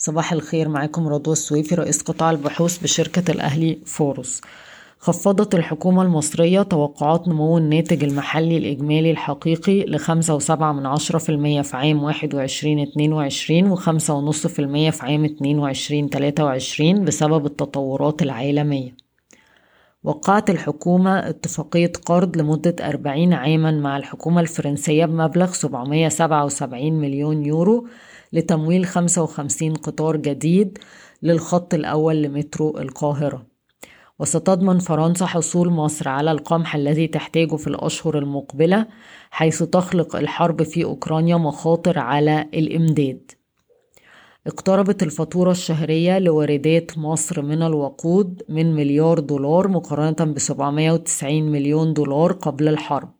صباح الخير معاكم رضوى السويفي رئيس قطاع البحوث بشركة الأهلي فاروس. خفضت الحكومة المصرية توقعات نمو الناتج المحلي الإجمالي الحقيقي لخمسة وسبعة من عشرة في المية في عام واحد وعشرين اتنين وعشرين وخمسة ونص في المية في عام اتنين وعشرين تلاتة وعشرين بسبب التطورات العالمية. وقعت الحكومة اتفاقية قرض لمدة أربعين عاما مع الحكومة الفرنسية بمبلغ سبعمية سبعة وسبعين مليون يورو لتمويل 55 قطار جديد للخط الأول لمترو القاهرة. وستضمن فرنسا حصول مصر على القمح الذي تحتاجه في الأشهر المقبلة حيث تخلق الحرب في أوكرانيا مخاطر على الإمداد. اقتربت الفاتورة الشهرية لواردات مصر من الوقود من مليار دولار مقارنة ب 790 مليون دولار قبل الحرب.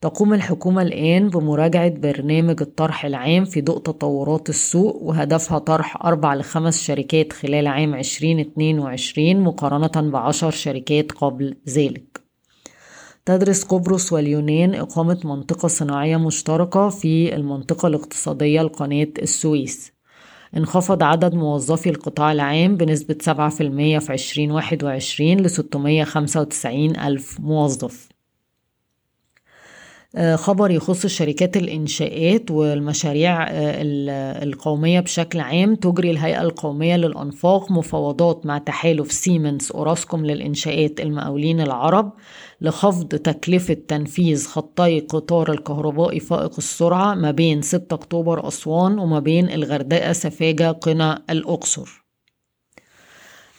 تقوم الحكومة الآن بمراجعة برنامج الطرح العام في ضوء تطورات السوق وهدفها طرح أربع لخمس شركات خلال عام 2022 مقارنة بعشر شركات قبل ذلك. تدرس قبرص واليونان إقامة منطقة صناعية مشتركة في المنطقة الاقتصادية لقناة السويس. انخفض عدد موظفي القطاع العام بنسبة 7% في 2021 ل 695 ألف موظف. خبر يخص شركات الإنشاءات والمشاريع آه، القومية بشكل عام. تجري الهيئة القومية للأنفاق مفاوضات مع تحالف سيمنز أوراسكوم للإنشاءات المقاولين العرب لخفض تكلفة تنفيذ خطي قطار الكهربائي فائق السرعة ما بين 6 أكتوبر أسوان وما بين الغردقة سفاجة قنا الأقصر.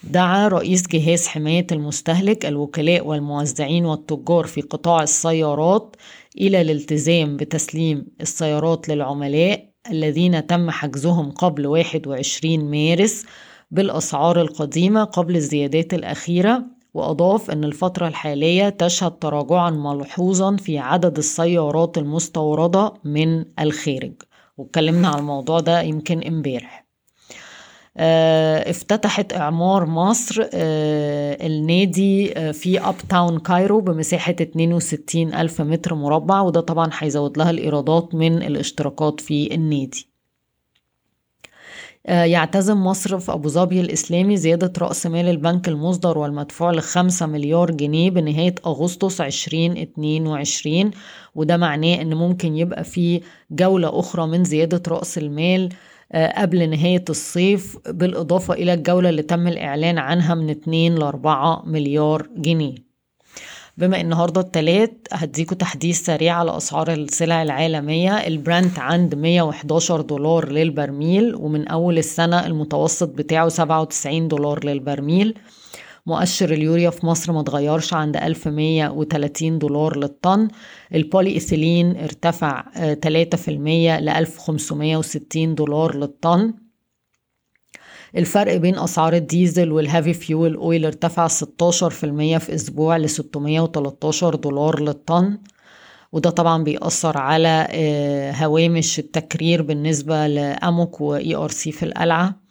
دعا رئيس جهاز حماية المستهلك الوكلاء والموزعين والتجار في قطاع السيارات إلى الالتزام بتسليم السيارات للعملاء الذين تم حجزهم قبل 21 مارس بالأسعار القديمة قبل الزيادات الأخيرة وأضاف أن الفترة الحالية تشهد تراجعا ملحوظا في عدد السيارات المستوردة من الخارج. واتكلمنا على الموضوع ده يمكن امبارح. افتتحت إعمار مصر آه، النادي آه، في Uptown Cairo بمساحة 62 ألف متر مربع وده طبعا هيزود لها الإيرادات من الاشتراكات في النادي. يعتزم مصر في أبو ظبي الإسلامي زيادة رأس مال البنك المصدر والمدفوع لخمسة مليار جنيه بنهاية أغسطس 2022 وده معناه إن ممكن يبقى في جولة أخرى من زيادة رأس المال آه، قبل نهاية الصيف بالإضافة إلى الجولة اللي تم الإعلان عنها من 2 ل 4 مليار جنيه. بما ان النهارده التلات هديكوا تحديث سريع على أسعار السلع العالمية. البرنت عند 111 دولار للبرميل ومن أول السنة المتوسط بتاعه 97 دولار للبرميل. مؤشر اليوريا في مصر ما اتغيرش عند 1130 دولار للطن. البولي إيثيلين ارتفع 3% ل 1560 دولار للطن. الفرق بين أسعار الديزل وال heavy fuel oil ارتفع 16% في أسبوع ل 613 دولار للطن. وده طبعا بيأثر على آه، هوامش التكرير بالنسبة لأموك و ERC في القلعة.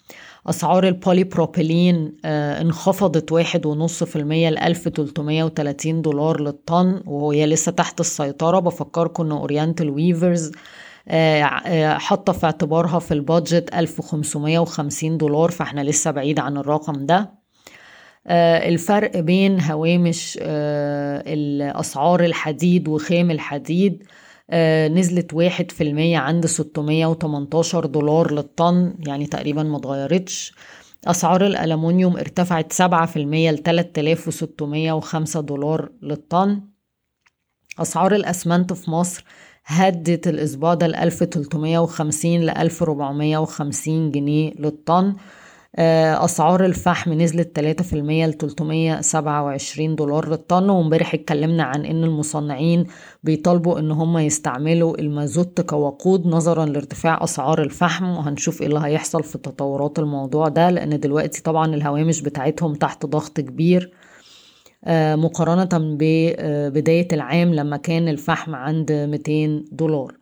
أسعار البولي بروبيلين آه انخفضت واحد ونص في المية لألف تلتمية وتلاتين دولار للطن وهي لسه تحت السيطرة. بفكركم إن Oriental Weavers آه، آه، حاطة في اعتبارها في ال budget ألف وخمسمية وخمسين دولار فإحنا لسه بعيد عن الرقم ده. الفرق بين هوامش الأسعار الحديد وخام الحديد نزلت واحد في المية عند ستمية وتمنتاشر دولار للطن يعني تقريبا ما اتغيرتش. أسعار الألمونيوم ارتفعت سبعة في المية لتلات آلاف وستمية وخمسة دولار للطن. أسعار الأسمنت في مصر هدت الأسبوع ده لألف تلتمية وخمسين لألف وخمسين جنيه للطن. آه، أسعار الفحم نزلت 3% ل 327 دولار للطن وامبارح اتكلمنا عن إن المصنعين بيطالبوا إن هم يستعملوا المازوت كوقود نظرا لارتفاع أسعار الفحم وهنشوف إيه اللي هيحصل في تطورات الموضوع ده لأن دلوقتي طبعا الهوامش بتاعتهم تحت ضغط كبير آه، مقارنة ببداية العام لما كان الفحم عند 200 دولار. آه،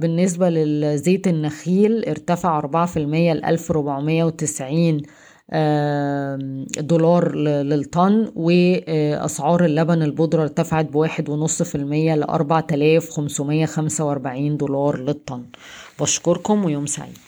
بالنسبة للزيت النخيل ارتفع 4% ل 1490 دولار للطن وأسعار اللبن البودرة ارتفعت بواحد ونص في المية لأربعة آلاف خمسمية خمسة وأربعين دولار للطن. بشكركم ويوم سعيد.